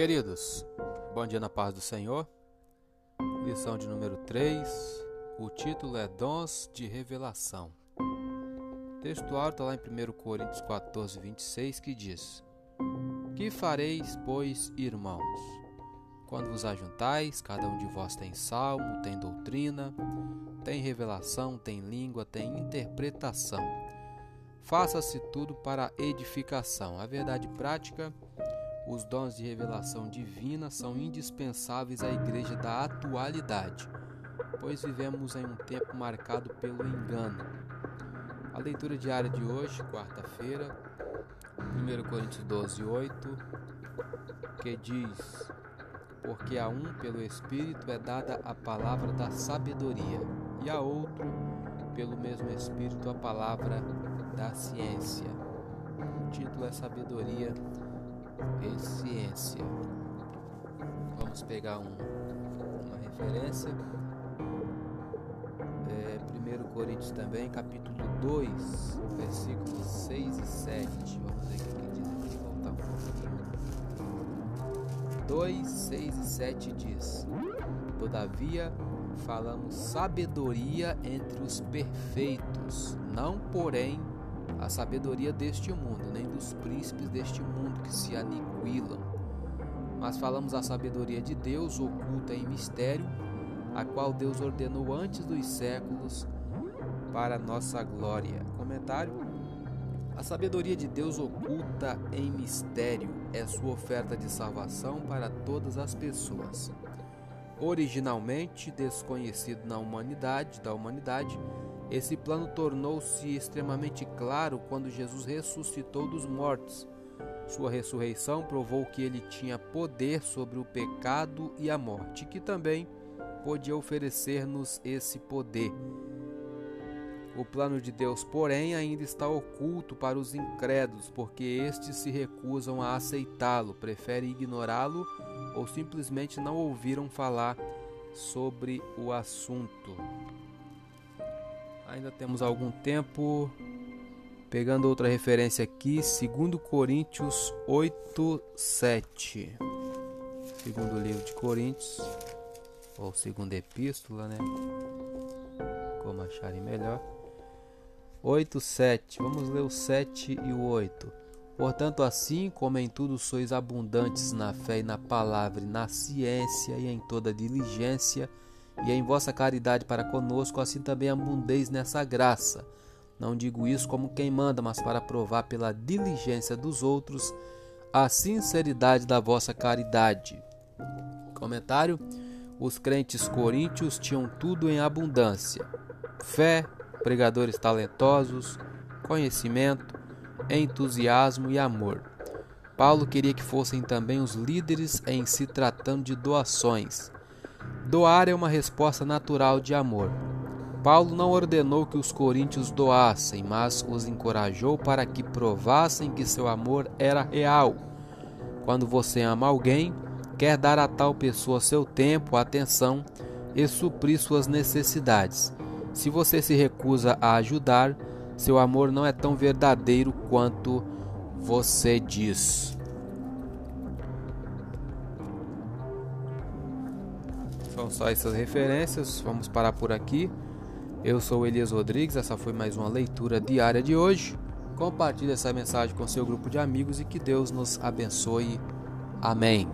Queridos, bom dia na paz do Senhor. Lição de número 3. O título é Dons de Revelação. O textual está lá em 1 Coríntios 14, 26, que diz: Que fareis, pois, irmãos? Quando vos ajuntais, cada um de vós tem salmo, tem doutrina, tem revelação, tem língua, tem interpretação. Faça-se tudo para edificação. A verdade prática os dons de revelação divina são indispensáveis à igreja da atualidade, pois vivemos em um tempo marcado pelo engano. A leitura diária de hoje, quarta-feira, 1 Coríntios 12, 8, que diz: Porque a um, pelo Espírito, é dada a palavra da sabedoria, e a outro, pelo mesmo Espírito, a palavra da ciência. O título é Sabedoria e ciência. Vamos pegar um, uma referência. É, 1 Coríntios também, capítulo 2, versículos 6 e 7. Vamos ver o que diz aqui, voltar um pouquinho. 2, 6 e 7 diz: Todavia falamos sabedoria entre os perfeitos, não porém a sabedoria deste mundo, nem dos príncipes deste mundo que se aniquilam. Mas falamos a sabedoria de Deus oculta em mistério, a qual Deus ordenou antes dos séculos para nossa glória. Comentário: A sabedoria de Deus oculta em mistério é sua oferta de salvação para todas as pessoas. Originalmente desconhecido na humanidade, da humanidade, esse plano tornou-se extremamente claro quando Jesus ressuscitou dos mortos. Sua ressurreição provou que ele tinha poder sobre o pecado e a morte, que também podia oferecer-nos esse poder. O plano de Deus, porém, ainda está oculto para os incrédulos, porque estes se recusam a aceitá-lo, preferem ignorá-lo ou simplesmente não ouviram falar sobre o assunto. Ainda temos algum tempo. Pegando outra referência aqui, 2 Coríntios 8, 7. Segundo livro de Coríntios, ou segunda epístola, né? Como acharem melhor. 8, 7. Vamos ler o 7 e o 8. Portanto, assim como em tudo sois abundantes na fé e na palavra, e na ciência e em toda diligência, e em vossa caridade para conosco, assim também abundeis nessa graça. Não digo isso como quem manda, mas para provar pela diligência dos outros a sinceridade da vossa caridade. Comentário: Os crentes coríntios tinham tudo em abundância: fé, pregadores talentosos, conhecimento, entusiasmo e amor. Paulo queria que fossem também os líderes em se tratando de doações. Doar é uma resposta natural de amor. Paulo não ordenou que os coríntios doassem, mas os encorajou para que provassem que seu amor era real. Quando você ama alguém, quer dar a tal pessoa seu tempo, atenção e suprir suas necessidades. Se você se recusa a ajudar, seu amor não é tão verdadeiro quanto você diz. São só essas referências. Vamos parar por aqui. Eu sou Elias Rodrigues. Essa foi mais uma leitura diária de hoje. Compartilhe essa mensagem com seu grupo de amigos e que Deus nos abençoe. Amém.